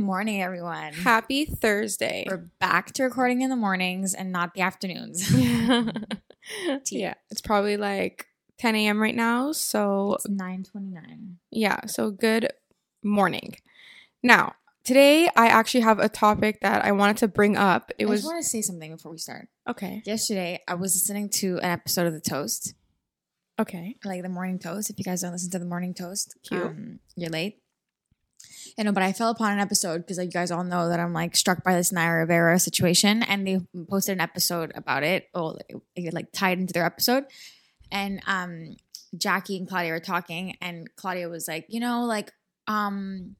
morning, everyone. Happy Thursday. We're back to recording in the mornings and not the afternoons. yeah, it's probably like 10 a.m. right now. So It's 929. yeah, so good morning. Now, today I actually have a topic that I wanted to bring up. It I was just want to say something before we start. okay. Yesterday, I was listening to an episode of The Toast, Okay. like the Morning Toast. If you guys don't listen to the Morning Toast, Cute. um, you're late. I know, but I fell upon an episode because like, you guys all know that I'm like struck by this Naya Rivera situation, and they posted an episode about it, like, it, like tied into their episode. And um, Jackie and Claudia were talking, and Claudia was like, you know, like um,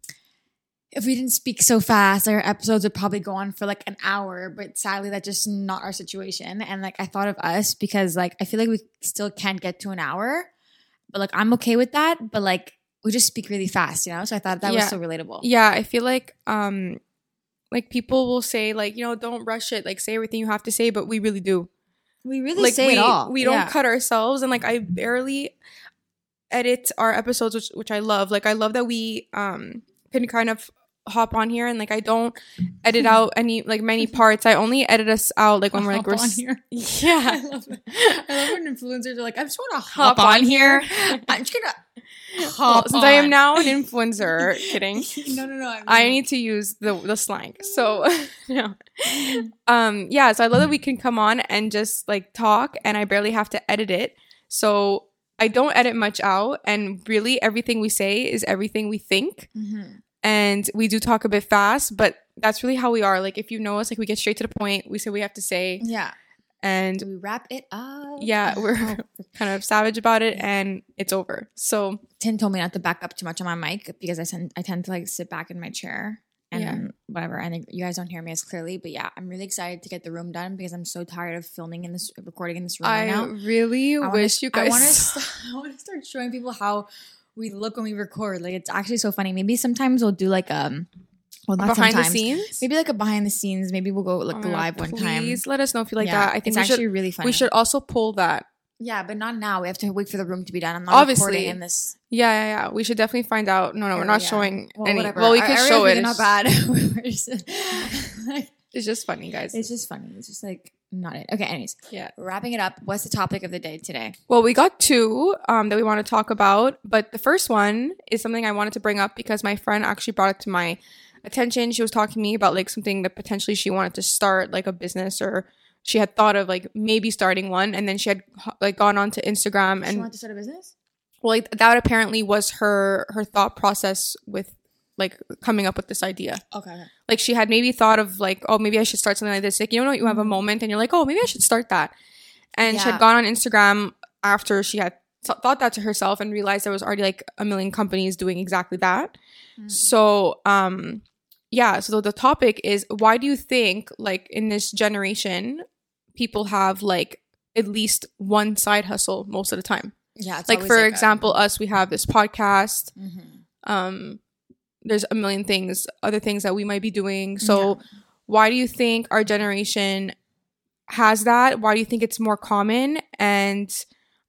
if we didn't speak so fast, our episodes would probably go on for like an hour. But sadly, that's just not our situation. And like I thought of us because like I feel like we still can't get to an hour, but like I'm okay with that. But like we just speak really fast, you know. So I thought that Yeah. was so relatable. Yeah, I feel like um like people will say like, you know, don't rush it, like say everything you have to say, but we really do. We really like say we it all. we don't Yeah. cut ourselves and like I barely edit our episodes which which I love. Like I love that we um can kind of hop on here and like I don't edit out any like many parts. I only edit us out like when we're like we're on here. Yeah. I love it. I love when influencers are like, I just want to Hop hop, on, on here. I'm just gonna Well, hop since I am now an influencer, kidding. no, no, no. I, mean, I need to use the the slang. So yeah. Um yeah, so I love that we can come on and just like talk and I barely have to edit it. So I don't edit much out and really everything we say is everything we think Mhm. And we do talk a bit fast, but that's really how we are. Like if you know us like we get straight to the point, we say we have to say Yeah. and we wrap it up? yeah, we're kind of savage about it and it's over. So Tin told me not to back up too much on my mic because I tend I tend to like sit back in my chair and Yeah. whatever. And think you guys don't hear me as clearly, but yeah, I'm really excited to get the room done because I'm so tired of filming in this, recording in this room I right now. really I wanna- wish you guys I want to. St- I want to start showing people how we look when we record. Like it's actually so funny. Maybe sometimes we'll do like um, well not behind the scenes. Maybe like a behind the scenes. Maybe we'll go like Oh live one time. Please let us know if you like Yeah, that. I think it's we actually should, really funny. we should also pull that. Yeah, but not now. We have to wait for the room to be done. I'm not Obviously. recording in this. Yeah, yeah, yeah. We should definitely find out. No, no, we're area. not showing Well, any. whatever. Well, we could show it. Not bad. Just- like, it's just funny, guys. it's just funny. It's just like not it. Okay. Anyways, yeah. wrapping it up. What's the topic of the day today? Well, we got two um, that we want to talk about, but the first one is something I wanted to bring up because my friend actually brought it to my attention. She was talking to me about like something that potentially she wanted to start, like a business, or she had thought of like maybe starting one, and then she had like gone on to Instagram and She and want to start a business? well, like that apparently was her her thought process with like coming up with this idea. Okay. like she had maybe thought of like oh maybe i should start something like this like you know what? you have a moment and you're like oh maybe i should start that and she had gone on instagram after she had th- thought that to herself and realized there was already like a million companies doing exactly that Mm. so um yeah so the topic is why do you think like in this generation people have like at least one side hustle most of the time Yeah. It's like for a- example us we have this podcast Mhm. um there's a million things other things that we might be doing so why do you think our generation has that why do you think it's more common and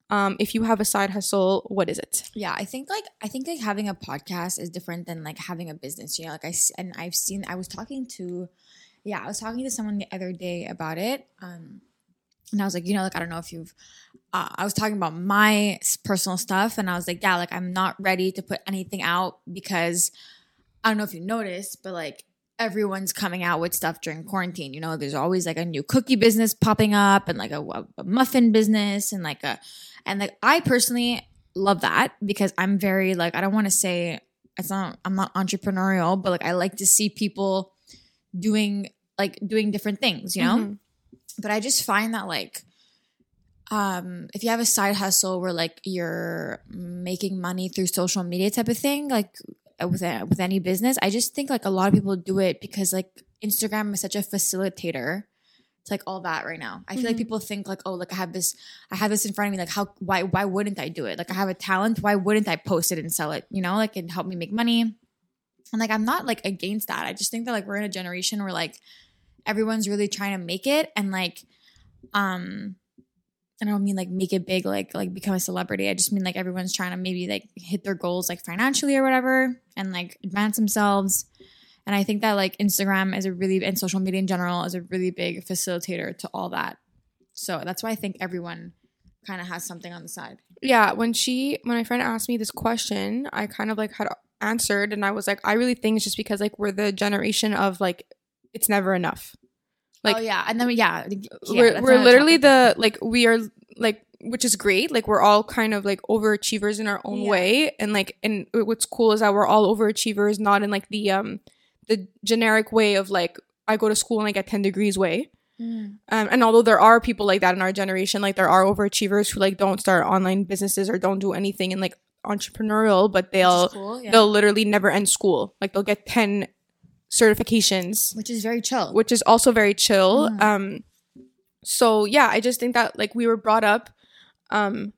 um if you have a side hustle what is it Yeah, I think like I think like having a podcast is different than like having a business. You know, like I and I've seen. I was talking to, yeah, I was talking to someone the other day about it. Um, and I was like, you know, like I don't know if you've. Uh, I was talking about my personal stuff, and I was like, yeah, like I'm not ready to put anything out because I don't know if you noticed, but like everyone's coming out with stuff during quarantine. You know, there's always like a new cookie business popping up, and like a, a muffin business, and like a, and like I personally love that because I'm very like I don't want to say it's not I'm not entrepreneurial, but like I like to see people doing like doing different things, you know? Mhm. But I just find that like um if you have a side hustle where like you're making money through social media type of thing, like with a, with any business, I just think like a lot of people do it because like Instagram is such a facilitator it's like all that right now. I feel like Mhm. people think like, oh, like I have this, I have this in front of me. Like, how, why, why wouldn't I do it? Like, I have a talent. Why wouldn't I post it and sell it? You know, like it help me make money. And like, I'm not like against that. I just think that like we're in a generation where like everyone's really trying to make it and like, um, I don't mean like make it big, like like become a celebrity. I just mean like everyone's trying to maybe like hit their goals like financially or whatever, and like advance themselves. And I think that like Instagram is a really and social media in general is a really big facilitator to all that. So that's why I think everyone kind of has something on the side. Yeah, when she when my friend asked me this question, I kind of like had answered and I was like, I really think it's just because like we're the generation of like it's never enough. Like oh yeah, and then yeah, yeah we're we're literally the like we are like which is great. Like we're all kind of like overachievers in our own Yeah. way, and like and what's cool is that we're all overachievers, not in like the um the generic way of like I go to school and I get ten degrees way. Mm. Um, and although there are people like that in our generation, like there are overachievers who like don't start online businesses or don't do anything in like entrepreneurial, but they'll cool, yeah. they'll literally never end school. Like they'll get ten certifications which is very chill. which is also very chill. Mm. Um, so yeah, I just think that like we were brought up, um,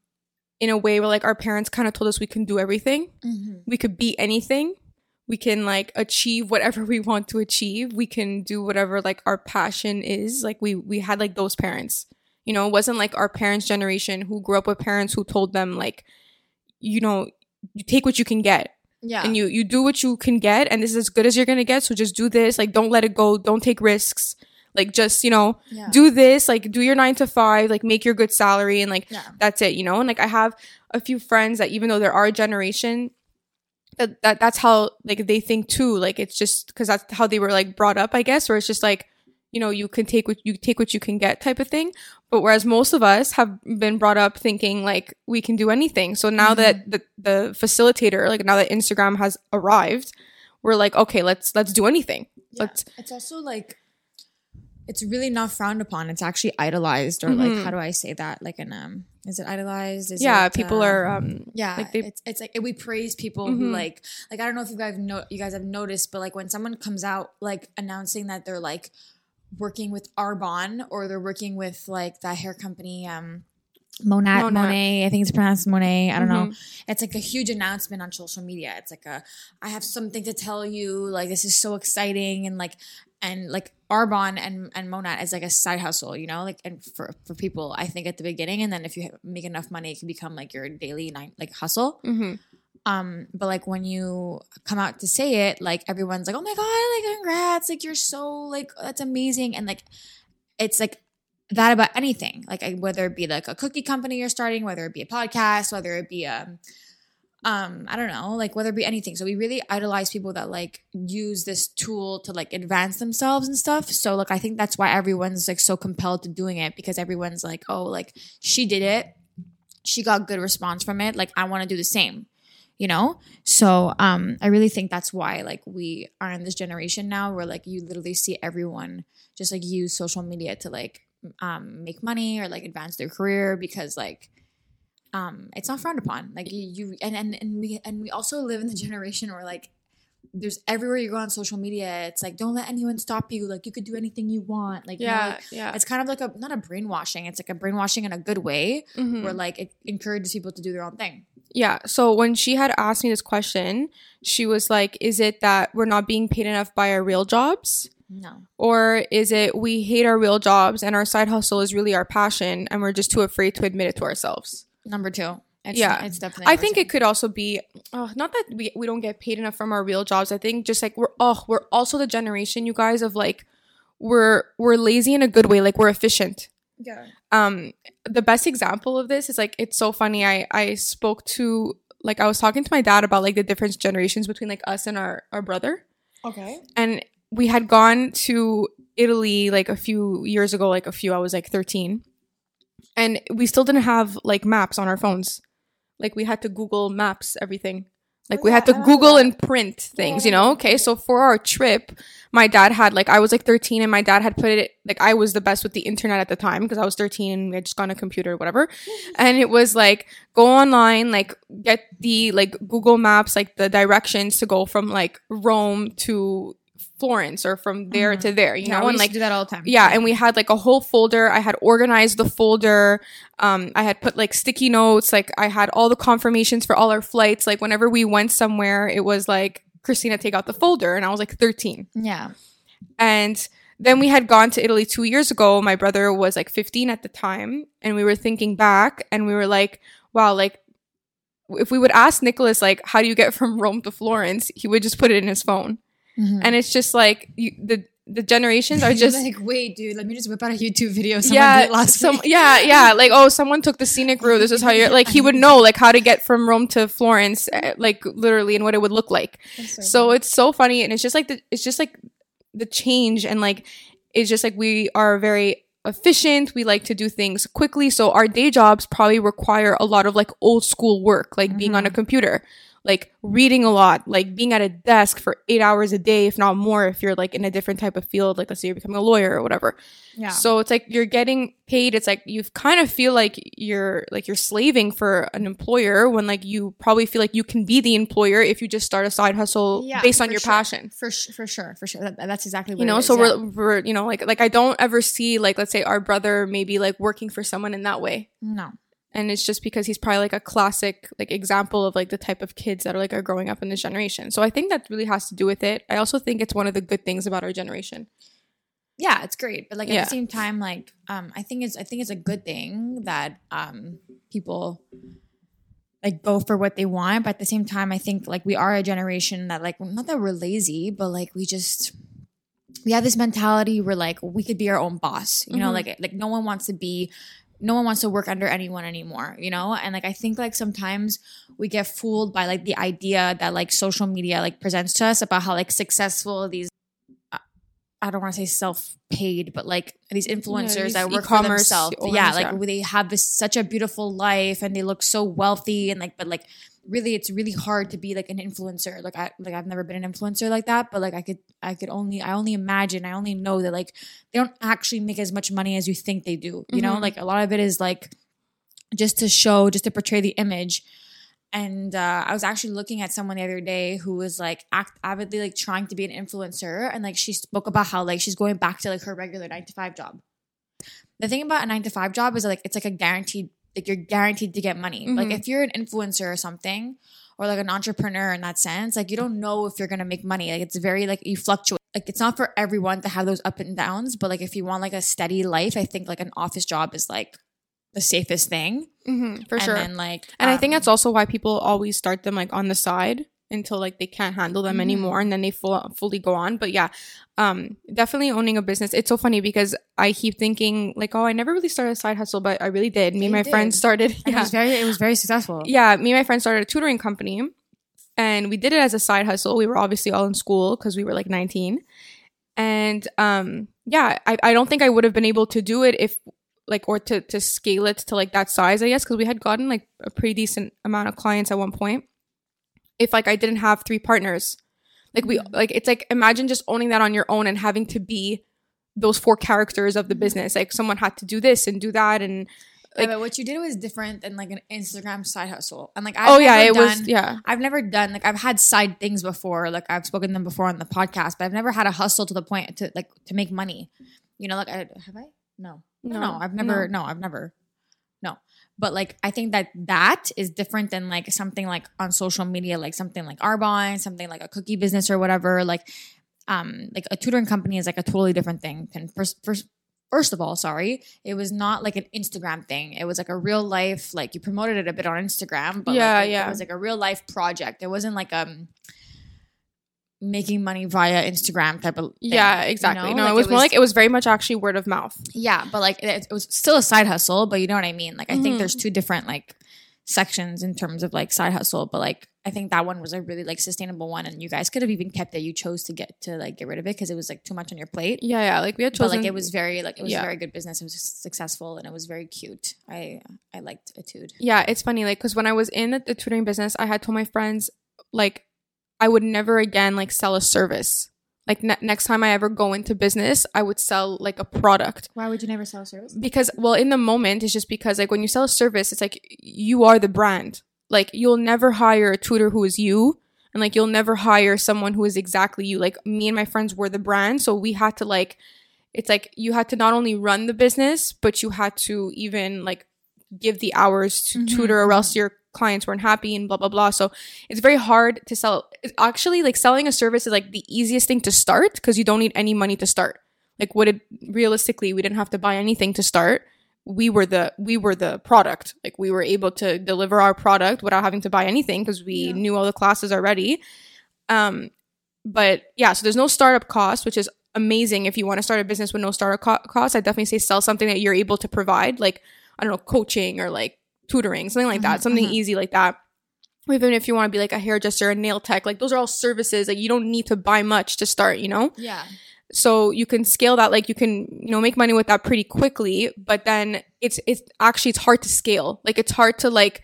in a way where like our parents kind of told us we can do everything, Mhm. we could be anything, we can like achieve whatever we want to achieve, we can do whatever like our passion is. Like we we had like those parents, you know, it wasn't like our parents' generation who grew up with parents who told them like, you know, you take what you can get Yeah, and you you do what you can get and this is as good as you're gonna get so just do this. Like don't let it go. Don't take risks. Like just you know yeah. do this. Like do your nine to five. Like make your good salary and like yeah. that's it you know? And like i have a few friends that even though they're our generation that, that that's how like they think too. Like it's just because that's how they were like brought up i guess where it's just like you know you can take what you take what you can get type of thing but whereas most of us have been brought up thinking like we can do anything so now that the the facilitator like now that instagram has arrived we're like okay let's let's do anything Yeah. let's It's also like it's really not frowned upon. It's actually idolized, or like Mhm. how do I say that? Like an um, is it idolized? Is yeah it, people uh, are um Yeah, like they- it's it's like we praise people who Mhm. like like I don't know if you guys know you guys have noticed, but like when someone comes out like announcing that they're like working with Arbonne or they're working with like that hair company um Monat, Monat. Monet, I think it's pronounced Monet. I don't know. Mhm. It's like a huge announcement on social media. It's like a I have something to tell you. Like this is so exciting and like and like Arbonne and and Monat is like a side hustle, you know, like and for for people I think at the beginning and then if you make enough money it can become like your daily night like hustle. mhm. Um, but like when you come out to say it, like everyone's like, "Oh my god, like congrats! Like you're so like that's amazing!" And like it's like that about anything, like whether it be like a cookie company you're starting, whether it be a podcast, whether it be a um, I don't know, like whether it be anything. So we really idolize people that like use this tool to like advance themselves and stuff. So like I think that's why everyone's like so compelled to doing it because everyone's like, "Oh, like she did it." She got good response from it. Like I want to do the same you know? So um i really think that's why like we are in this generation now where like you literally see everyone just like use social media to like um make money or like advance their career because like um it's not frowned upon. Like you, you and, and and we and we also live in the generation where like there's everywhere you go on social media it's like don't let anyone stop you. Like you could do anything you want. Like you know, yeah like, yeah. it's kind of like a not a brainwashing it's like a brainwashing in a good way Mhm. where like it encourages people to do their own thing Yeah. So when she had asked me this question, she was like, Is it that we're not being paid enough by our real jobs? no Or is it we hate our real jobs and our side hustle is really our passion and we're just too afraid to admit it to ourselves? Number two. It's, Yeah. it's definitely. I think two. it could also be oh, not that we, we don't get paid enough from our real jobs. I think just like we're oh, we're also the generation, you guys, of like we're we're lazy in a good way, like we're efficient. Yeah. um the best example of this is like it's so funny i i spoke to like i was talking to my dad about like the different generations between like us and our our brother Okay. and we had gone to italy like a few years ago like a few i was like 13 and we still didn't have like maps on our phones like we had to google maps everything like Oh, we yeah, had to google and print things yeah, you know? Okay so for our trip my dad had like i was like 13 and my dad had put it like i was the best with the internet at the time because i was 13 and we had just gotten a computer or whatever mm-hmm. and it was like go online like get the like google maps like the directions to go from like rome to florence or from there Mhm. to there you yeah, know and like to do that all the time. yeah and we had like a whole folder. I had organized the folder. Um i had put like sticky notes. Like i had all the confirmations for all our flights. Like whenever we went somewhere it was like christina take out the folder and i was like 13 yeah. and then we had gone to italy two years ago. My brother was like 15 at the time and we were thinking back and we were like wow like if we would ask nicholas like how do you get from rome to florence he would just put it in his phone and it's just like you, the the generations are just like, wait, dude, let me just whip out a YouTube video. Yeah, last some, week. yeah, yeah. Like, oh, someone took the scenic route. This is how you're like. He would know like how to get from Rome to Florence, eh, like literally, and what it would look like. So it's so funny, and it's just like the it's just like the change, and like it's just like we are very efficient. We like to do things quickly. So our day jobs probably require a lot of like old school work, like being on a computer, like reading a lot, like being at a desk for eight hours a day, if not more, if you're like in a different type of field, like let's say you're becoming a lawyer or whatever. Yeah. So it's like you're getting paid. It's like you kind of feel like you're like you're slaving for an employer when like you probably feel like you can be the employer if you just start a side hustle Yeah, based on your sure. passion. for sh- for sure, for sure. That, that's exactly what You know, is, so yeah. we're, we're you know like like I don't ever see like let's say our brother maybe like working for someone in that way, no. And it's just because he's probably like a classic like example of like the type of kids that are like are growing up in this generation. So I think that really has to do with it. I also think it's one of the good things about our generation. yeah it's great but like at Yeah. the same time like um i think it's i think it's a good thing that um people like go for what they want but at the same time i think like we are a generation that like not that we're lazy but like we just we have this mentality where like we could be our own boss you know Mhm. like like no one wants to be no one wants to work under anyone anymore you know and like i think like sometimes we get fooled by like the idea that like social media like presents to us about how like successful these uh, I don't want to say self-paid, but like these influencers these that work for themselves. Yeah, like yeah. they have this such a beautiful life and they look so wealthy and like, but like really, it's really hard to be like an influencer. Like I like I've never been an influencer like that, but like I could I could only I only imagine I only know that like they don't actually make as much money as you think they do. You know, Mhm. like a lot of it is like just to show, just to portray the image. And uh, I was actually looking at someone the other day who was like act avidly like trying to be an influencer, and like she spoke about how like she's going back to like her regular nine to five job. The thing about a nine to five job is like it's like a guaranteed like you're guaranteed to get money. Like Mhm. if you're an influencer or something, or like an entrepreneur in that sense, like you don't know if you're gonna make money. Like it's very like you fluctuate. Like it's not for everyone to have those up and downs, but like if you want like a steady life, I think like an office job is like the safest thing. Mm-hmm, for and sure. And like And I think um, that's also why people always start them like on the side until like they can't handle them Mhm. anymore and then they full, fully go on. But yeah, um definitely owning a business. It's so funny because I keep thinking like, oh, I never really started a side hustle, but I really did. Me and my friends started and it yeah. was very it was very successful. yeah, me and my friends started a tutoring company and we did it as a side hustle. We were obviously all in school because we were like 19. And um yeah, I, I don't think I would have been able to do it if like or to to scale it to like that size, I guess, because we had gotten like a pretty decent amount of clients at one point. If like I didn't have three partners. Like we mm-hmm. like it's like imagine just owning that on your own and having to be those four characters of the mm-hmm. business. Like someone had to do this and do that and Yeah, but what you did was different than like an Instagram side hustle. And like I've oh yeah, it done, was yeah. I've never done like I've had side things before, like I've spoken them before on the podcast, but I've never had a hustle to the point to like to make money. You know, like I have I? No. No, No, I've never no. I've never no. But like I think that that is different than like something like on social media, like something like Arbonne, something like a cookie business or whatever. Like um like a tutoring company is like a totally different thing. And first first first of all, sorry, it was not like an Instagram thing. It was like a real life, like you promoted it a bit on Instagram, but Yeah, like, yeah. it was like a real life project. It wasn't like um making money via Instagram type of thing, Yeah, you exactly. know? No, it was more like it was very much actually word of mouth. yeah, but like it, it was still a side hustle, but you know what I mean? Like I think Mhm. there's two different like sections in terms of like side hustle, but like I think that one was a really like sustainable one and you guys could have even kept it. You chose to get to like get rid of it because it was like too much on your plate. Yeah, yeah. Like we had But like it was very like it was Yeah. very good business. It was successful and it was very cute. I I liked Etude. Yeah, it's funny. Like because when I was in the, the tutoring business, I had told my friends like I would never again like sell a service. Like ne- next time I ever go into business, I would sell like a product Why would you never sell a service? because well in the moment it's just because like when you sell a service it's like you are the brand like you'll never hire a tutor who is you and like you'll never hire someone who is exactly you like me and my friends were the brand so we had to like it's like you had to not only run the business but you had to even like give the hours to Mhm, tutor or else your clients weren't happy and blah blah blah. So it's very hard to sell it's actually like selling a service is like the easiest thing to start because you don't need any money to start. Like what it realistically we didn't have to buy anything to start. We were the we were the product. Like we were able to deliver our product without having to buy anything because we Yeah. knew all the classes already. Um but yeah, so there's no startup cost, which is amazing if you want to start a business with no startup co- cost. I definitely say sell something that you're able to provide, like I don't know, coaching or like tutoring, something like that, Mhm, something mhm. easy like that. Even if you want to be like a hairdresser, a nail tech, like those are all services. Like you don't need to buy much to start, you know? Yeah. So you can scale that, like you can, you know, make money with that pretty quickly, but then it's, it's actually, it's hard to scale. Like it's hard to like,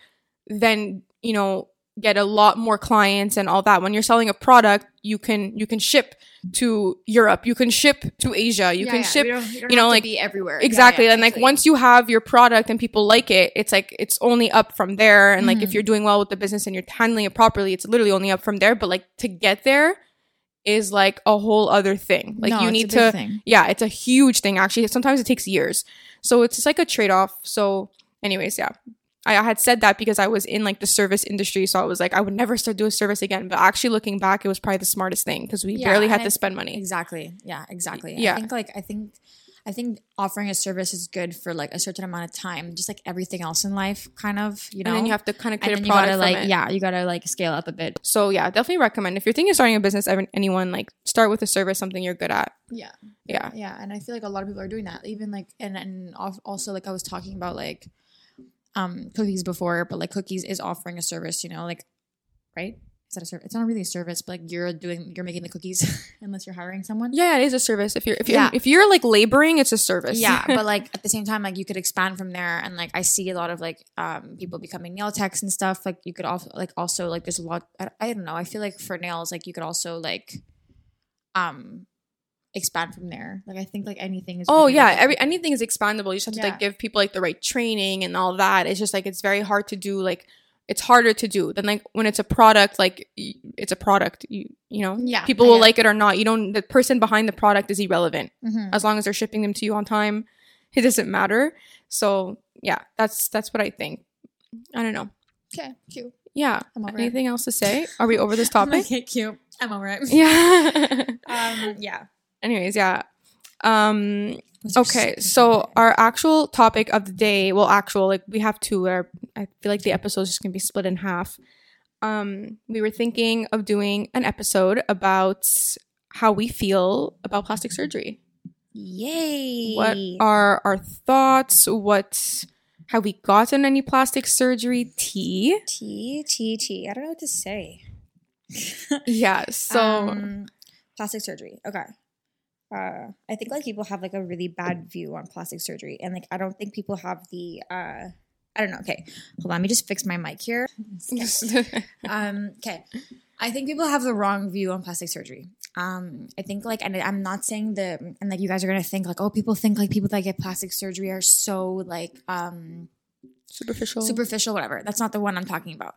then, you know, get a lot more clients and all that. When you're selling a product, you can, you can ship to Europe, you can ship to Asia, you can ship you know, like- be everywhere. Exactly. and like once you have your product and people like it, it's like it's only up from there. And like if Mhm. you're doing well with the business and you're handling it properly, it's literally only up from there. But like to get there is like a whole other thing. Like No, you need to thing. yeah, it's a huge thing actually. Sometimes it takes years. So it's just like a trade-off. So anyways, yeah. I, had said that because I was in like the service industry, so I was like, I would never start doing service again. But actually, looking back, it was probably the smartest thing because we Yeah, barely had I- to spend money. Exactly. Yeah, exactly. Yeah. I think like I think I think offering a service is good for like a certain amount of time, just like everything else in life, kind of, you know. And then you have to kind of and create then a you product gotta from like it. yeah, you gotta like scale up a bit. So yeah, definitely recommend if you're thinking of starting a business. Anyone like start with a service, something you're good at. Yeah. Yeah, Yeah, and I feel like a lot of people are doing that. Even like and and also like I was talking about like um cookies before, but like cookies is offering a service, you know, like right? Is that a service? It's not really a service, but like you're doing you're making the cookies unless you're hiring someone. yeah, it is a service. If you're if you're Yeah. if you're like laboring, it's a service. yeah but like at the same time like you could expand from there and like i see a lot of like um people becoming nail techs and stuff like you could also like also like there's a lot I, I don't know i feel like for nails like you could also like um expand from there like i think like anything is oh really, yeah, every anything is expandable. You just have to Yeah. like give people like the right training and all that. It's just like it's very hard to do. Like it's harder to do than like when it's a product. Like y- it's a product. You you know. Yeah, People will like it or not. You don't. The person behind the product is irrelevant. Mhm. as long as they're shipping them to you on time it doesn't matter so yeah that's that's what i think i don't know okay cute yeah anything else to say are we over this it topic okay cute i'm over it yeah um yeah anyways yeah. Um okay so our actual topic of the day well actual like we have two our, i feel like the episode is just gonna be split in half. Um we were thinking of doing an episode about how we feel about plastic surgery. Yay. What are our thoughts? What have we gotten any plastic surgery? Tea t t t. I don't know what to say. Yeah so Um, plastic surgery. Okay. Uh, I think like people have like a really bad view on plastic surgery, and like I don't think people have the. Uh, I don't know. Okay, hold on. Let me just fix my mic here. Um, okay, I think people have the wrong view on plastic surgery. Um, I think like, and I'm not saying the, and like you guys are gonna think like, oh, people think like people that get plastic surgery are so like, um, superficial superficial, whatever. That's not the one I'm talking about.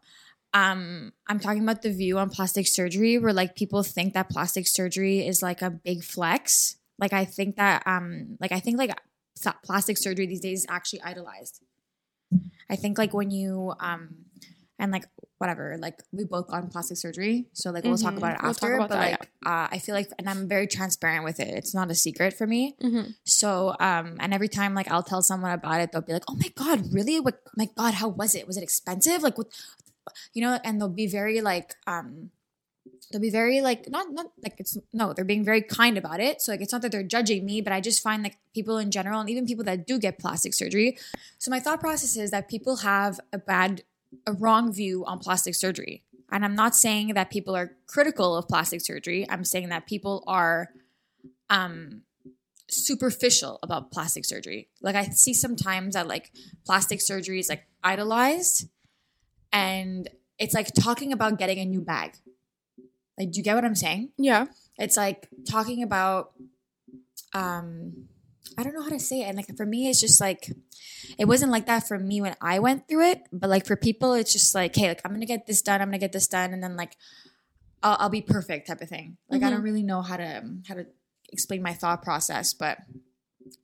Um, I'm talking about the view on plastic surgery where like people think that plastic surgery is like a big flex. Like I think that um like I think like plastic surgery these days is actually idolized. I think like when you um and like whatever, like we both got plastic surgery, so like we'll talk Mhm. about it We'll after. about but that, like uh, I feel like, and I'm very transparent with it. It's not a secret for me. Mhm. So, um, and every time like I'll tell someone about it, they'll be like, "Oh my god, really? What? My god, how was it? Was it expensive? Like, what? You know?" And they'll be very like, um, they'll be very like, not not like it's no, they're being very kind about it. So like, it's not that they're judging me, but I just find like people in general, and even people that do get plastic surgery. So my thought process is that people have a bad, a wrong view on plastic surgery. And I'm not saying that people are critical of plastic surgery. I'm saying that people are um superficial about plastic surgery. Like I see sometimes that like plastic surgery is like idolized and it's like talking about getting a new bag. Like do you get what I'm saying? yeah It's like talking about um I don't know how to say it. And like for me it's just like it wasn't like that for me when I went through it, but like for people it's just like hey, like I'm to get this done, I'm to get this done and then like I'll, I'll be perfect type of thing. Like I Mhm. don't really know how to how to explain my thought process, but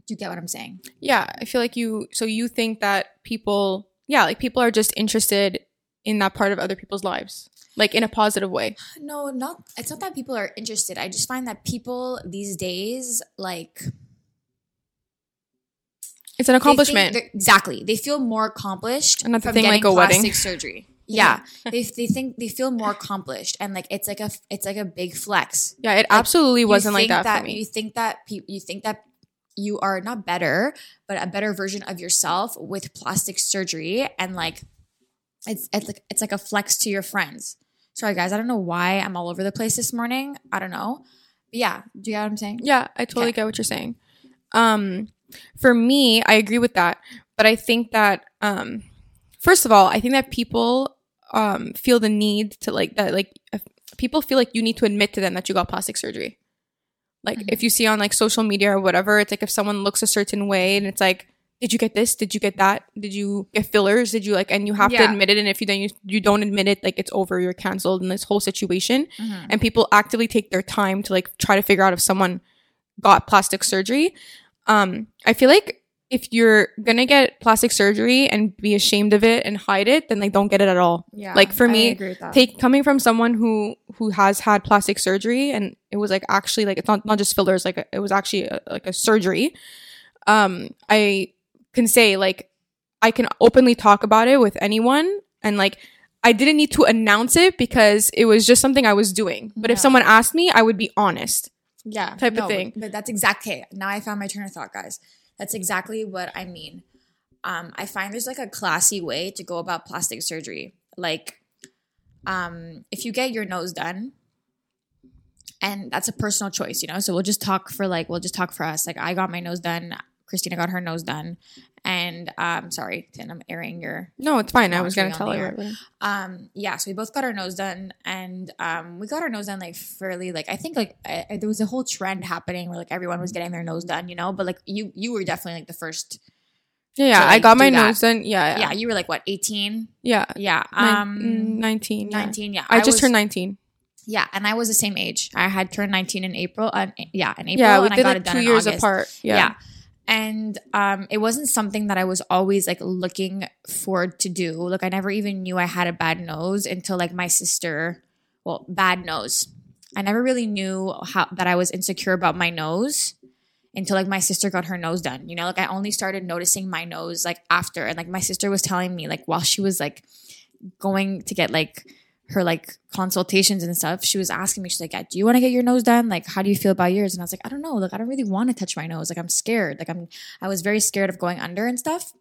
do you get what I'm saying? yeah i feel like you so you think that people yeah like people are just interested in that part of other people's lives like in a positive way No, not it's not that people are interested. I just find that people these days like it's an accomplishment they're- exactly. They feel more accomplished Another from thing, getting like a wedding. plastic surgery. Yeah, they they think they feel more accomplished, and like it's like a it's like a big flex. Yeah, it absolutely wasn't like think that, for me. You think that pe- you think that you are not better, but a better version of yourself with plastic surgery, and like it's it's like it's like a flex to your friends. Sorry, guys, I don't know why I'm all over the place this morning. I don't know. But yeah, do you get what I'm saying? Yeah, I totally Okay. get what you're saying. Um, for me, I agree with that, but I think that um, first of all, I think that people um feel the need to like that like if people feel like you need to admit to them that you got plastic surgery. Like Mhm. if you see on like social media or whatever, it's like if someone looks a certain way and it's like, did you get this? Did you get that? Did you get fillers? Did you like? And you have to admit it. And if you then you, you don't admit it, like it's over. You're canceled in this whole situation Mhm. and people actively take their time to like try to figure out if someone got plastic surgery. Um, I feel like if you're gonna get plastic surgery and be ashamed of it and hide it, then like don't get it at all. Yeah, Like, for me. Take coming from someone who who has had plastic surgery and it was like actually like it's not not just fillers, like it was actually a, like a surgery. Um, I can say like I can openly talk about it with anyone. And like I didn't need to announce it because it was just something I was doing. But if someone asked me, I would be honest. yeah. Type of thing. but that's exactly now i found my turn of thought guys. That's exactly what i mean. Um i find there's like a classy way to go about plastic surgery. Like um if you get your nose done and that's a personal choice you know? So we'll just talk for like we'll just talk for us. Like i got my nose done christina got her nose done and um sorry Tin, i'm airing your No, it's fine. I was gonna tell her. um yeah so we both got our nose done and um we got our nose done like fairly like i think like I, I- there was a whole trend happening where like everyone was getting their nose done you know but like you you were definitely like the first Yeah, yeah. to, I got my that. nose done. Yeah, yeah, yeah, you were like what 18 yeah. yeah um mm, nineteen. yeah. 19 yeah I, just was- turned nineteen. yeah and i was the same age i had turned 19 in april uh, yeah in april Yeah, we and i got like it done two years apart. Yeah. yeah. And um, it wasn't something that I was always like looking forward to do. Like I never even knew I had a bad nose until like my sister, well, bad nose. I never really knew how that I was insecure about my nose until like my sister got her nose done. You know, like I only started noticing my nose like after, and like my sister was telling me like while she was like going to get like her like consultations and stuff, she was asking me, she's like, do you want to get your nose done? Like, how do you feel about yours? And I was like, I don't know. Like, I don't really want to touch my nose. Like, I'm scared. Like, I'm, I was very scared of going under and stuff.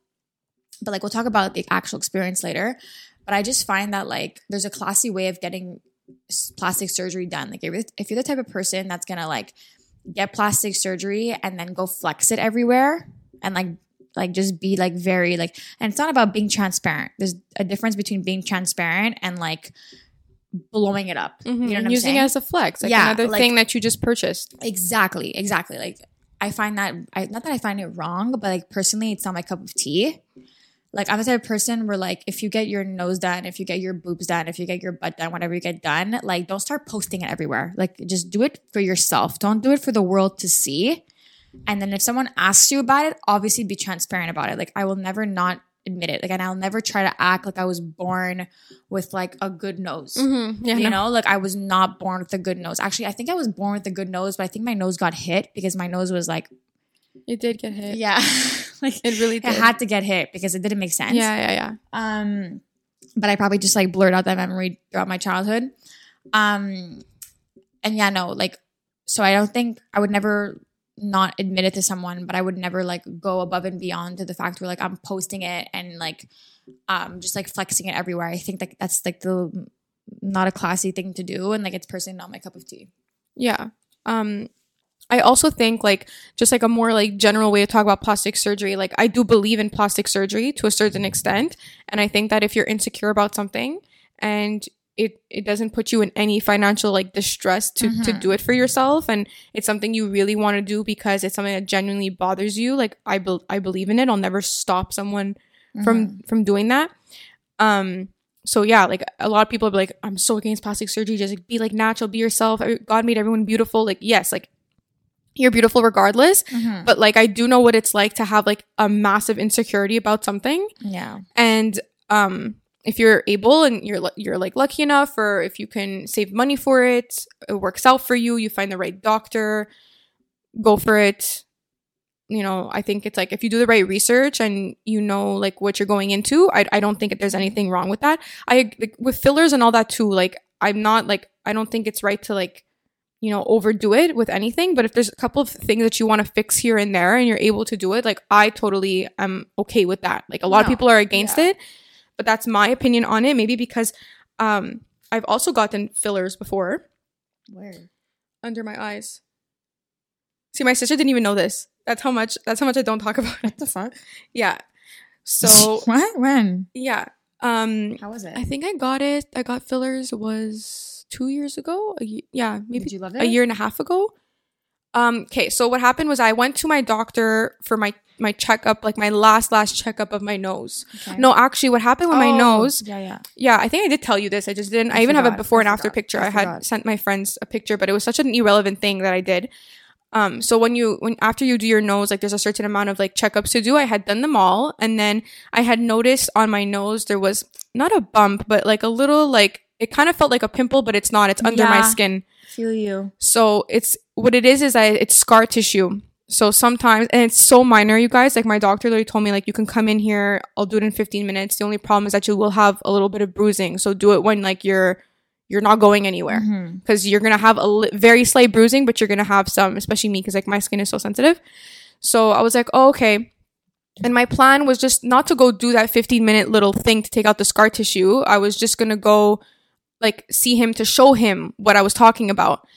But like, we'll talk about the actual experience later. But I just find that like, there's a classy way of getting plastic surgery done. Like, if you're the type of person that's gonna like get plastic surgery and then go flex it everywhere and like like just be like very like and it's not about being transparent. There's a difference between being transparent and like blowing it up. Mhm. you know what i'm Using saying? it as a flex, like Yeah, another like- thing that you just purchased. exactly exactly. Like i find that I, not that i find it wrong but like personally it's not my cup of tea. Like i'm the type of person where like if you get your nose done if you get your boobs done if you get your butt done whatever you get done like don't start posting it everywhere. Like just do it for yourself. Don't do it for the world to see and then if someone asks you about it obviously be transparent about it like i will never not admit it like and i'll never try to act like i was born with like a good nose Mm-hmm. Yeah, you no. know, like I was not born with a good nose. Actually, I think I was born with a good nose, but I think my nose got hit because my nose was like, it did get hit. yeah, like It really did. it had to get hit because it didn't make sense. yeah, yeah, yeah. Um, but I probably just like blurred out that memory throughout my childhood. Um, and yeah, no, like, so I don't think I would never not admit it to someone, but I would never like go above and beyond to the fact where like I'm posting it and like, um, just like flexing it everywhere. I think like that's like the not a classy thing to do, and like it's personally not my cup of tea. Yeah. Um I also think like just like a more like general way to talk about plastic surgery, like I do believe in plastic surgery to a certain extent. And I think that if you're insecure about something and it, it doesn't put you in any financial like distress to, to Mhm. do it for yourself. And it's something you really want to do because it's something that genuinely bothers you. Like I, bel I believe in it. I'll never stop someone from from doing that. Um so yeah like a lot of people are like i'm so against plastic surgery. Just like be like natural be yourself. God made everyone beautiful. Like yes like you're beautiful regardless. Mhm. but like i do know what it's like to have like a massive insecurity about something. Yeah, and um if you're able and you're you're like lucky enough or if you can save money for it it works out for you you find the right doctor go for it you know, I think it's like if you do the right research and you know like what you're going into, I I don't think that there's anything wrong with that. I like, with fillers and all that too. Like I'm not like I don't think it's right to like you know overdo it with anything. But if there's a couple of things that you want to fix here and there and you're able to do it, like I totally am okay with that. Like a lot of people are against yeah. it, but that's my opinion on it. Maybe because um I've also gotten fillers before Where? under my eyes. See, my sister didn't even know this. That's how much. That's how much I don't talk about it. What the fuck? Yeah. So what? When? yeah. Um, How was it? I think I got it. I got fillers was two years ago. A ye- yeah, maybe Did you love it? a year and a half ago. Um, okay, so what happened was I went to my doctor for my my checkup, like my last last checkup of my nose. Okay. No, actually, what happened with my Oh, nose? Yeah, yeah. Yeah, I think I did tell you this. I just didn't. I, I even have a before I and after picture. I I, had sent my friends a picture, but it was such an irrelevant thing that I did. Um, so when you when after you do your nose, like there's a certain amount of like checkups to do. I had done them all, and then I had noticed on my nose there was not a bump, but like a little like it kind of felt like a pimple, but it's not. It's under my skin. Feel you. So it's what it is is I it's scar tissue. So sometimes and it's so minor, you guys. Like my doctor literally told me like you can come in here, I'll do it in 15 minutes. The only problem is that you will have a little bit of bruising. So do it when like you're you're not going anywhere Mhm. because you're gonna have a li- very slight bruising, but you're gonna have some, especially me because like my skin is so sensitive. So I was like, oh okay. And my plan was just not to go do that 15 minute little thing to take out the scar tissue. I was just gonna go like see him to show him what I was talking about.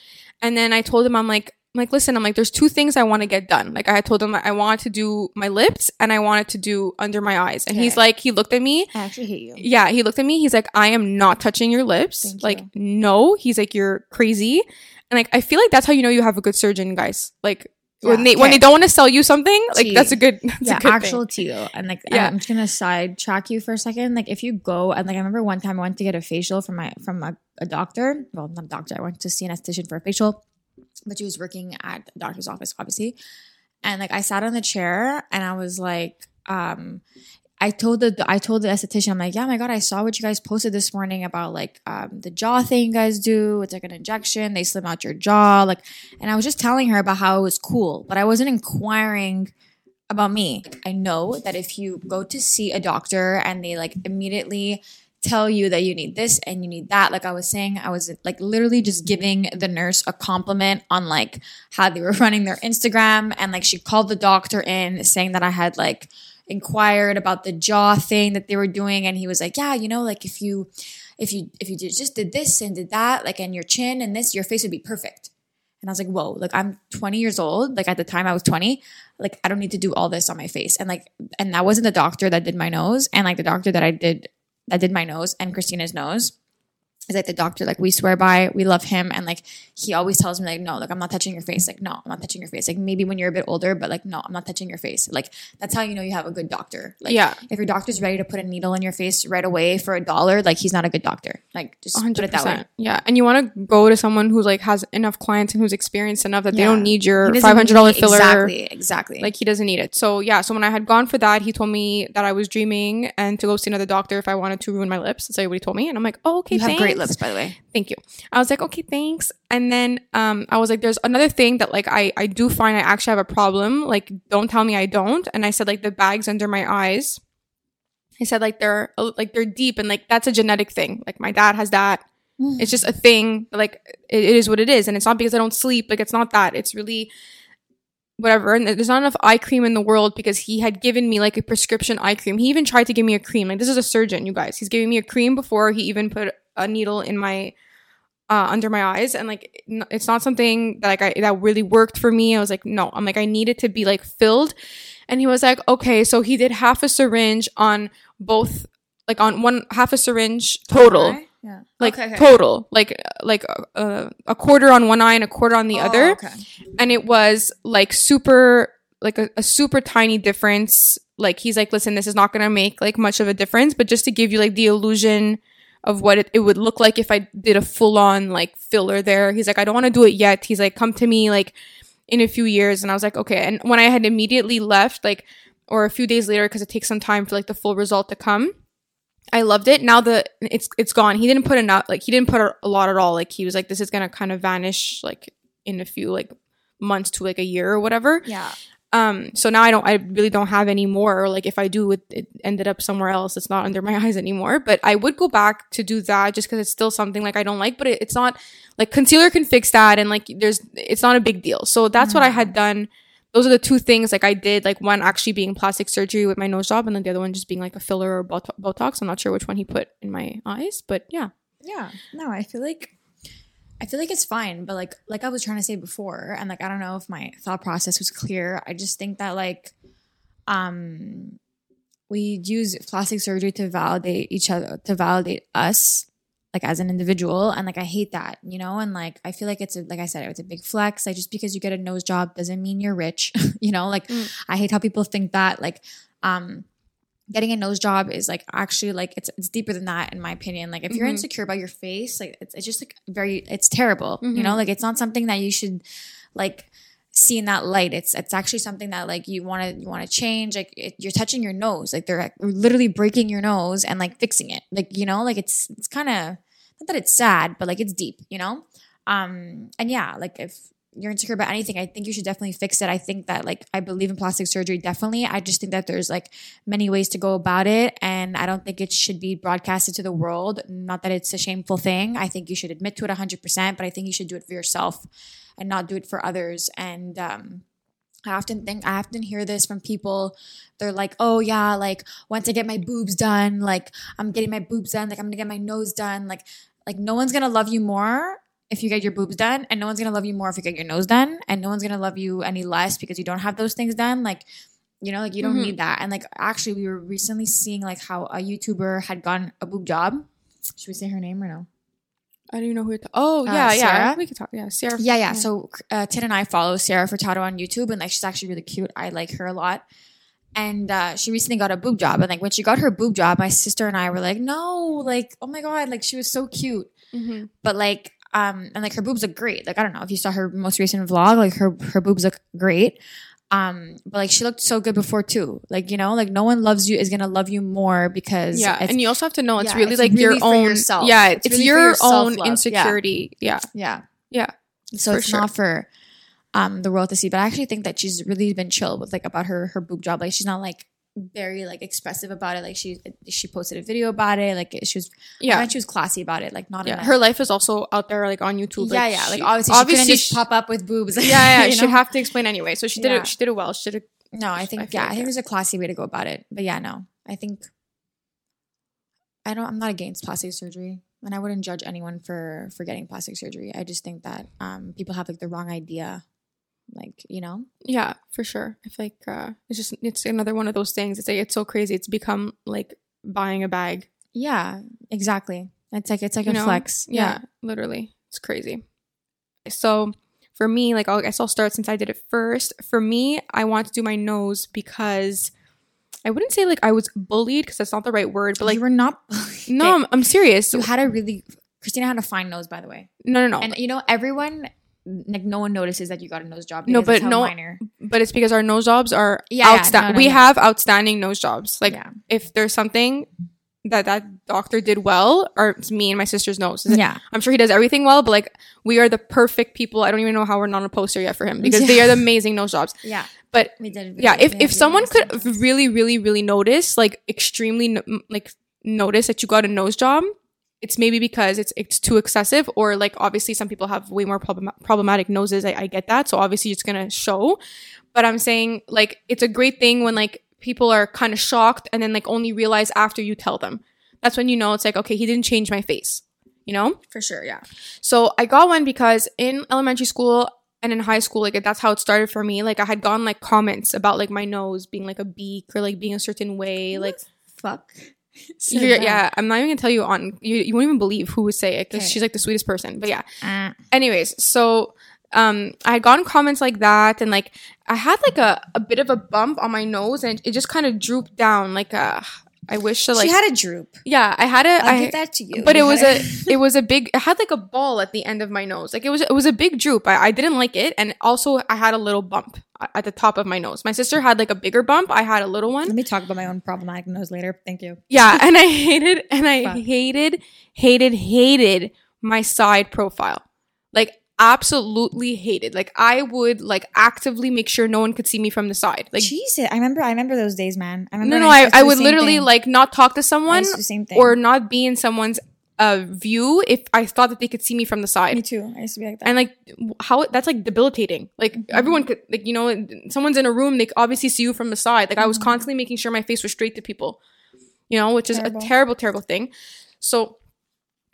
And then I told him, I'm like, I'm like, listen, I'm like, there's two things I want to get done. Like I had told him I wanted to do my lips and I wanted to do under my eyes. And he's like, he looked at me. I actually hate you. Yeah, he looked at me. He's like, I am not touching your lips. Thank like, you. no. He's like, you're crazy. And like, I feel like that's how you know you have a good surgeon, guys. Like when Yeah, they when they don't want to sell you something, like Tea. that's a good that's yeah, a good actual thing. tea. And like Yeah. I'm just gonna sidetrack you for a second. Like if you go and like I remember one time I went to get a facial from my from a, a doctor. Well, not a doctor. I went to see an esthetician for a facial, but she was working at a doctor's office, obviously. And like I sat on the chair and I was like, um, I told the I told the esthetician, I'm like, yeah, my god, I saw what you guys posted this morning about like um, the jaw thing you guys do. It's like an injection. They slim out your jaw, like, and I was just telling her about how it was cool, but I wasn't inquiring about me. I know that if you go to see a doctor and they like immediately tell you that you need this and you need that, like I was saying, I was like literally just giving the nurse a compliment on like how they were running their Instagram and like she called the doctor in saying that I had like inquired about the jaw thing that they were doing and he was like, "Yeah, you know, like if you if you if you just did this and did that, like and your chin and this, your face would be perfect." And I was like, whoa, like I'm 20 years old. Like at the time I was 20, like I don't need to do all this on my face. And like, and that wasn't the doctor that did my nose. And like the doctor that I did, that did my nose and Christina's nose is like the doctor, like we swear by, we love him. And like, he always tells me like, no, like I'm not touching your face. Like, no, I'm not touching your face. Like maybe when you're a bit older, but like, no, I'm not touching your face. Like that's how you know you have a good doctor. Like Yeah. if your doctor's ready to put a needle in your face right away for a dollar, like he's not a good doctor. Like just put it that way. Yeah. And you want to go to someone who's like has enough clients and who's experienced enough that they don't need your $500 need- filler. Exactly, exactly. Like he doesn't need it. So yeah, so when I had gone for that, he told me that I was dreaming and to go see another doctor if I wanted to ruin my lips. That's what he told me. And I'm like, oh, okay, you have great thanks. Lips, by the way. Thank you. I was like, okay, thanks. And then um I was like, there's another thing that like I I do find I actually have a problem. Like, don't tell me I don't. And I said like the bags under my eyes. I said like they're like they're deep and like that's a genetic thing. Like my dad has that. It's just a thing. Like it, it is what it is, and it's not because I don't sleep. Like it's not that. It's really whatever. And there's not enough eye cream in the world because he had given me like a prescription eye cream. He even tried to give me a cream. Like this is a surgeon, you guys. He's giving me a cream before he even put a needle in my uh, under my eyes, and like it's not something that like I that really worked for me. I was like, no. I'm like I needed to be like filled, and he was like, okay. So he did half a syringe on both, like on one half a syringe total Right? Yeah. like Okay, okay. total like like uh, a quarter on one eye and a quarter on the Oh, other Okay. and it was like super like a, a super tiny difference like he's like listen this is not gonna make like much of a difference but just to give you like the illusion of what it, it would look like if i did a full-on like filler there he's like i don't want to do it yet he's like come to me like in a few years and i was like okay and when i had immediately left like or a few days later because it takes some time for like the full result to come I loved it. Now the it's it's gone. He didn't put enough. Like he didn't put a lot at all. Like he was like, this is gonna kind of vanish like in a few like months to like a year or whatever. Yeah. Um, so now I don't, I really don't have any more. Or like if I do, it, it ended up somewhere else. It's not under my eyes anymore. But I would go back to do that just because it's still something like I don't like. But it, it's not like concealer can fix that, and like there's, it's not a big deal. So that's what I had done. Those are the two things like I did. Like one actually being plastic surgery with my nose job, and then the other one just being like a filler or bot- Botox. I'm not sure which one he put in my eyes, but yeah. Yeah. No, I feel like I feel like it's fine, but like like I was trying to say before, and like I don't know if my thought process was clear. I just think that like um we use plastic surgery to validate each other to validate us like as an individual and like I hate that, you know? And like I feel like it's a like I said, it's a big flex. Like just because you get a nose job doesn't mean you're rich, you know? Like Mm. I hate how people think that like um getting a nose job is like actually like it's it's deeper than that in my opinion. Like if you're Mhm. insecure about your face, like it's, it's just like very it's terrible. You Mhm. know, like it's not something that you should like see in that light. It's it's actually something that like you want to you want to change. Like it, you're touching your nose, like they're like, literally breaking your nose and like fixing it. Like you know, like it's it's kind of not that it's sad, but like it's deep. You know, um, and yeah, like if you're insecure about anything, I think you should definitely fix it. I think that like I believe in plastic surgery definitely. I just think that there's like many ways to go about it and I don't think it should be broadcasted to the world. Not that it's a shameful thing. I think you should admit to it 100%, but I think you should do it for yourself and not do it for others and um I often think I often hear this from people. They're like, "Oh yeah, like once I get my boobs done, like I'm getting my boobs done, like I'm gonna get my nose done, like like no one's gonna love you more if you get your boobs done, and no one's gonna love you more if you get your nose done, and no one's gonna love you any less because you don't have those things done. Like, you know, like you don't Mhm. need that. And like actually, we were recently seeing like how a YouTuber had gotten a boob job. Should we say her name or no? I don't even know who ta- Oh, Uh, yeah, yeah. We could talk. Yeah, Sarah. Yeah, yeah. So uh, Tin and I follow Sarah Furtado on YouTube, and like she's actually really cute. I like her a lot. And uh, she recently got a boob job, and like when she got her boob job, my sister and I were like, "No, like, oh my god, like she was so cute." hmm But like, um, and like her boobs look great. Like I don't know if you saw her most recent vlog, like her her boobs look great. Um, but like she looked so good before too. Like you know, like no one loves you is gonna love you more because Yeah, and you also have to know it's yeah, really it's like really your own. yourself. Yeah, It's it's, really your own self-love. Yeah. insecurity. Yeah. yeah, yeah, so For it's sure. not for um the world to see but i actually think that she's really been chill with like about her her boob job like she's not like very like expressive about it like she she posted a video about it like she was yeah. yeah she was classy about it like not Yeah, her life is also out there, like on YouTube. yeah like, yeah like she- obviously, she couldn't just she- pop up with boobs yeah, yeah, you she'd know? have to explain anyway. So she did Yeah. it. She did it well. She did it. no i think I yeah like i think there's a classy way to go about it but yeah no i think i don't i'm not against plastic surgery and i wouldn't judge anyone for for getting plastic surgery i just think that um people have like the wrong idea like you know Yeah, for sure. I feel like uh, it's just it's another one of those things. It's like it's so crazy. It's become like buying a bag. Yeah, exactly. It's like it's like You a know? flex. Yeah, literally, it's crazy. So for me, like I'll, I guess I'll start since I did it first. For me, I want to do my nose because I wouldn't say like I was bullied because that's not the right word, but like you were not. no, I'm, I'm serious. you had a really. Christina had a fine nose, by the way, no, no, no. and you know everyone. Like no one notices that you got a nose job. No, but no- minor. but it's because our nose jobs are Yeah, yeah, no, no, we no. have outstanding nose jobs. Like yeah, if there's something that that doctor did well, or it's me and my sister's nose. yeah, I'm sure he does everything well, but like we are the perfect people. I don't even know how we're not on a poster yet for him because they are the amazing nose jobs. yeah. But We did. yeah, if if someone could really, really, really notice, like extremely like notice that you got a nose job, it's maybe because it's it's too excessive, or like obviously some people have way more problem- problematic noses. I, I get that, so obviously it's gonna show. But I'm saying like it's a great thing when like people are kind of shocked and then like only realize after you tell them. That's when you know it's like okay, he didn't change my face, you know. for sure, yeah, So I got one because in elementary school and in high school, like that's how it started for me. Like I had gotten like comments about like my nose being like a beak or like being a certain way. Like fuck. You're, yeah, I'm not even gonna tell you on. You, you won't even believe who would say it because Okay. she's like the sweetest person. But yeah. Uh, Anyways, so um I had gotten comments like that and like I had like a, a bit of a bump on my nose and it just kind of drooped down. Like uh I wish to like she had a droop. yeah, I had a I'll I- give that to you. but it was a it was a big it had like a ball at the end of my nose like it was it was a big droop I, I didn't like it and also i had a little bump at the top of my nose my sister had like a bigger bump i had a little one Let me talk about my own problematic nose later. Thank you. yeah and i hated and i Fuck. hated hated hated my side profile like absolutely hated. Like I would like actively make sure no one could see me from the side. Like Jesus, I remember. I remember those days, man. I remember. no, no, when I, I would literally thing. like not talk to I someone used to the same thing. or not be in someone's uh, view if I thought that they could see me from the side. me too. I used to be like that. And like how that's like debilitating. Like Mm-hmm. everyone could like you know someone's in a room they obviously see you from the side. Like I was Mhm. constantly making sure my face was straight to people. You know, which is Terrible. a terrible terrible thing. So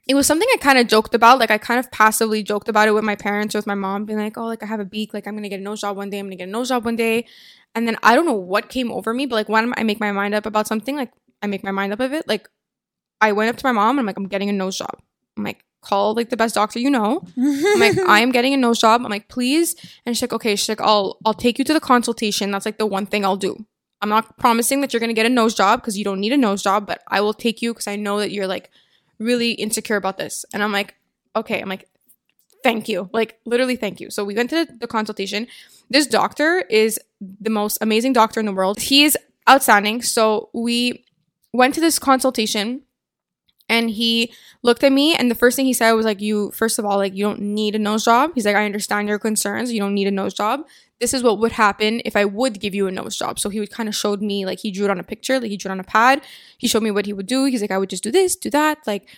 it was something I kind of joked about. Like I kind of passively joked about it with my parents or with my mom being like, "Oh, like I have a beak, like I'm going to get a nose job one day. I'm going to get a nose job one day." And then I don't know what came over me, but like when I make my mind up about something, like I make my mind up of it. Like I went up to my mom and I'm like, "I'm getting a nose job." I'm like, "Call like the best doctor you know." I'm like, I am getting a nose job. I'm like, please. And she's like, okay. She's like, I'll I'll take you to the consultation. That's like the one thing I'll do. I'm not promising that you're gonna get a nose job because you don't need a nose job, but I will take you because I know that you're like really insecure about this. And I'm like, okay. I'm like, thank you. Like literally thank you. So we went to the consultation. This doctor is the most amazing doctor in the world. He is outstanding. So we went to this consultation and he looked at me and the first thing he said was like you first of all like you don't need a nose job. He's like i understand your concerns. You don't need a nose job. This is what would happen if i would give you a nose job. So he would kind of showed me like he drew it on a picture like he drew it on a pad. He showed me what he would do. He's like i would just do this do that like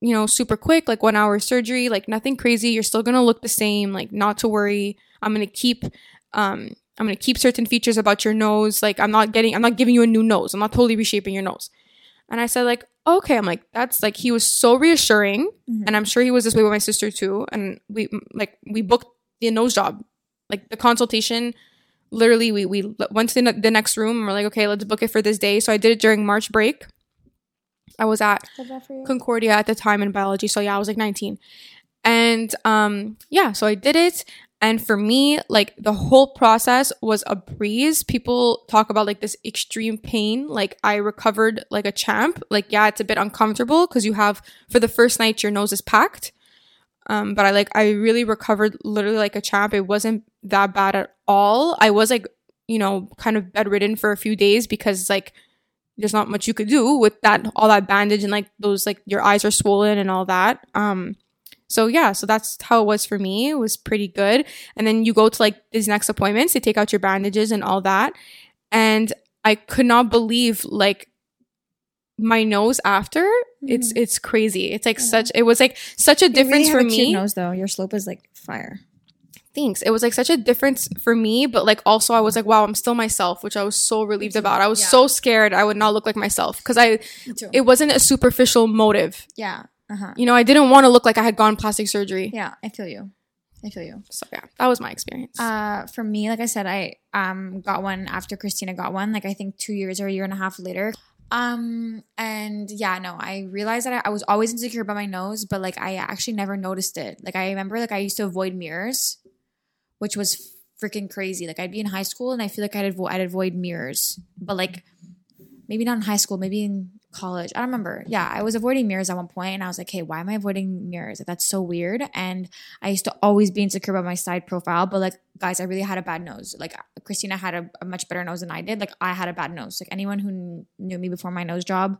you know super quick like one hour surgery like nothing crazy. You're still gonna look the same like not to worry. I'm gonna keep um i'm gonna keep certain features about your nose. Like i'm not getting i'm not giving you a new nose. I'm not totally reshaping your nose and i said like okay i'm like that's like he was so reassuring Mhm. and i'm sure he was this way with my sister too and we like we booked the nose job like the consultation literally we we went to the, the next room and we're like okay let's book it for this day so i did it during march break i was at Love that for you. Concordia at the time in biology. So yeah, I was like 19. And um yeah, so I did it and for me like the whole process was a breeze. People talk about like this extreme pain. Like I recovered like a champ. Like yeah, it's a bit uncomfortable cuz you have for the first night your nose is packed. Um but I like I really recovered literally like a champ. It wasn't that bad at all. I was like, you know, kind of bedridden for a few days because like there's not much you could do with that all that bandage and like those like your eyes are swollen and all that um so yeah so that's how it was for me. It was pretty good. And then you go to like these next appointments they take out your bandages and all that. And i could not believe like my nose after. It's mm. it's crazy. It's like Yeah. such it was like such a You really difference have for me. nose though. Your slope is like fire. thanks. It was like such a difference for me but like also i was like wow i'm still myself which i was so relieved about. I was Yeah. so scared i would not look like myself because i it wasn't a superficial motive. Yeah. Uh huh. you know i didn't want to look like i had gone plastic surgery Yeah, I feel you. I feel you. so yeah that was my experience Uh, for me, like I said, I um got one after Christina got one. Like I think two years or a year and a half later. Um and yeah, no, I realized that I, I was always insecure about my nose, but like I actually never noticed it. Like I remember, like I used to avoid mirrors, which was freaking crazy. Like I'd be in high school and I feel like I'd avoid I'd avoid mirrors, but like maybe not in high school, maybe in college. I don't remember. Yeah, I was avoiding mirrors at one point, and I was like, "Hey, why am I avoiding mirrors? Like that's so weird." And I used to always be insecure about my side profile, but like, guys, I really had a bad nose. Like Christina had a, a much better nose than I did. Like I had a bad nose. Like anyone who kn- knew me before my nose job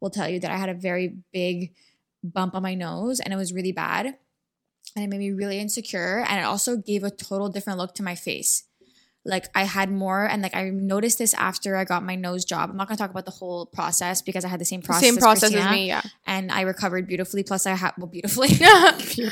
will tell you that I had a very big bump on my nose, and it was really bad, and it made me really insecure, and it also gave a total different look to my face like I had more and like I noticed this after I got my nose job. I'm not gonna talk about the whole process because I had the same process. same as process Christina, as me yeah and I recovered beautifully. Plus I had well beautifully.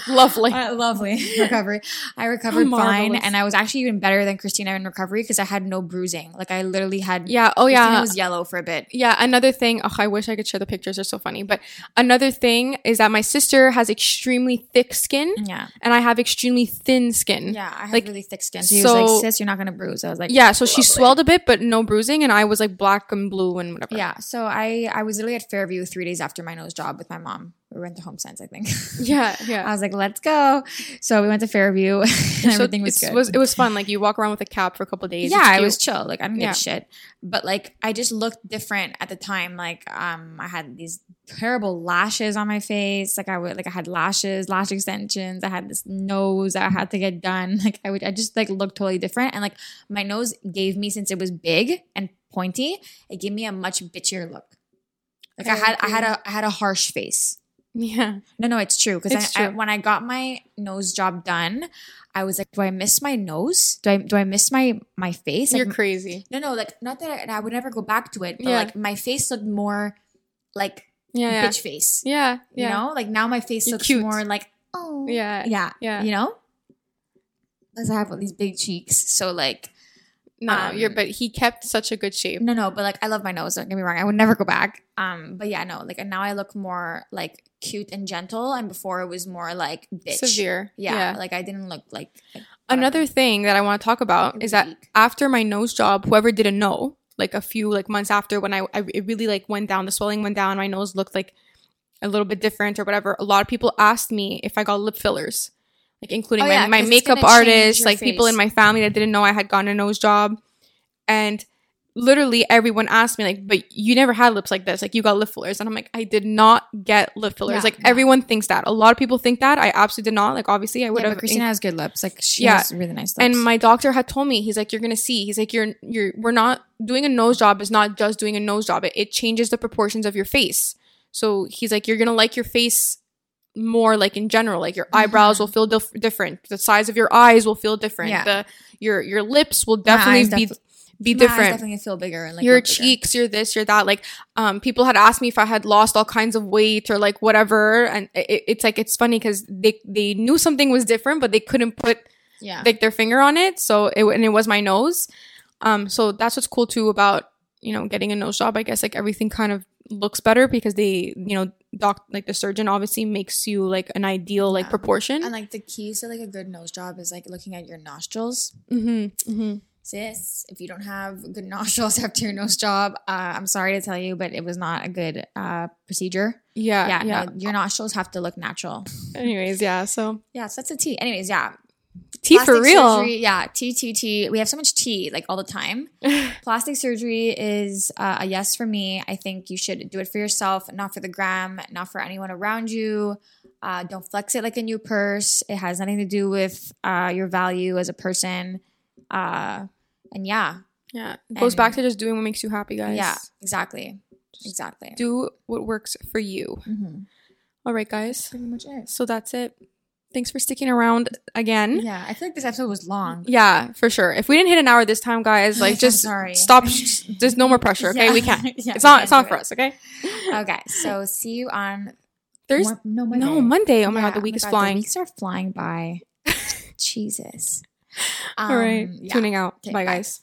lovely Uh, lovely recovery. I recovered fine, and I was actually even better than Christina in recovery because I had no bruising. Like I literally had. yeah oh yeah. Christina was yellow for a bit. yeah another thing oh, i wish i could share the pictures they're so funny but another thing is that my sister has extremely thick skin Yeah, and i have extremely thin skin yeah. I have Like, really thick skin. So he was so- like, "Sis, you're not gonna bruise." I was like, yeah so she swelled a bit but no bruising and i was like black and blue and whatever. Yeah, so I I was literally at Fairview three days after my nose job with my mom. We went to Home Sense, I think. yeah yeah. I was like, let's go. So we went to Fairview and So everything was good. was it was fun like you walk around with a cap for a couple days yeah, it was chill. Like I didn't give Yeah. a shit. But like I just looked different at the time. Like um I had these terrible lashes on my face. Like I would like I had lashes, lash extensions. I had this nose I had to get done. Like I would I just like looked totally different. And like my nose gave me since it was big and pointy, it gave me a much bitchier look. Like I, I had I had a I had a harsh face. Yeah. No, no, it's true. Because I, I, when I got my nose job done, I was like, do I miss my nose? Do I do I miss my my face? Like, You're crazy. no, no, like not that I, I would never go back to it, but Yeah. like my face looked more like Yeah. Yeah. bitch face. Yeah. You know, like now my face You're looks cute. more like oh Yeah. yeah Yeah. You know, because I have all these big cheeks, so like No, Um, you're but he kept such a good shape. no, no, but like I love my nose. Don't get me wrong. I would never go back. Um, but yeah, no, like and now I look more like cute and gentle, and before it was more like bitch. Severe. Yeah, like I didn't look like. like Another thing that I want to talk about is that after my nose job, whoever didn't know, like a few like months after when I, I it really like went down, the swelling went down, my nose looked like a little bit different or whatever. A lot of people asked me if I got lip fillers, like including Oh, my, yeah, my makeup gonna change artists, your like people in my family that didn't know I had gotten a nose job, and literally everyone asked me like, "But you never had lips like this, like you got lip fillers," and I'm like, "I did not get lip fillers." Yeah, like everyone thinks that. A lot of people think that. I absolutely did not. Like obviously, I would have. but Christina has good lips. Like she has really nice lips. And my doctor had told me, he's like, you're gonna see. He's like, you're you're we're not doing a nose job is not just doing a nose job. It, it changes the proportions of your face. So he's like, you're gonna like your face more like in general. Like your eyebrows Mhm. will feel dif- different. The size of your eyes will feel different. Yeah. The your your lips will definitely be defi- be different. definitely feel bigger and like your bigger. cheeks, your this, your that. Like, um, people had asked me if I had lost all kinds of weight or like whatever, and it, it's like it's funny because they they knew something was different, but they couldn't put Yeah. like their finger on it. So it and it was my nose. Um, so that's what's cool too about you know getting a nose job. I guess like everything kind of looks better because they you know doc like the surgeon obviously makes you like an ideal like Yeah. proportion. and like the keys to like a good nose job is like looking at your nostrils. mm-hmm, mm-hmm. Sis, if you don't have good nostrils after your nose job, uh, I'm sorry to tell you, but it was not a good uh, procedure. Yeah, yeah, yeah. No, your nostrils have to look natural. Anyways, yeah. So Yeah, so that's a T. Anyways, yeah. Tea for real. surgery- yeah, T, T, T. We have so much T like all the time. Plastic surgery is uh, a yes for me. I think you should do it for yourself, not for the gram, not for anyone around you. Uh, don't flex it like a new purse. It has nothing to do with uh, your value as a person. Uh, and yeah, Yeah, it goes And- back to just doing what makes you happy, guys. yeah, exactly, exactly. do what works for you. Mm-hmm. All right, guys. Pretty much it. So that's it. Thanks for sticking around again. Yeah, I feel like this episode was long. Yeah, for sure. If we didn't hit an hour this time, guys, like just sorry. stop. There's no more pressure. Okay, Yeah. we can't. Yeah, it's not. can't It's not for it. us. Okay. Okay, so see you on There's Mo- no Monday. no Monday. Oh my Yeah, god, the week is God, flying. The weeks are flying by. Jesus. All right, Um, tuning out. Okay, bye, bye. guys.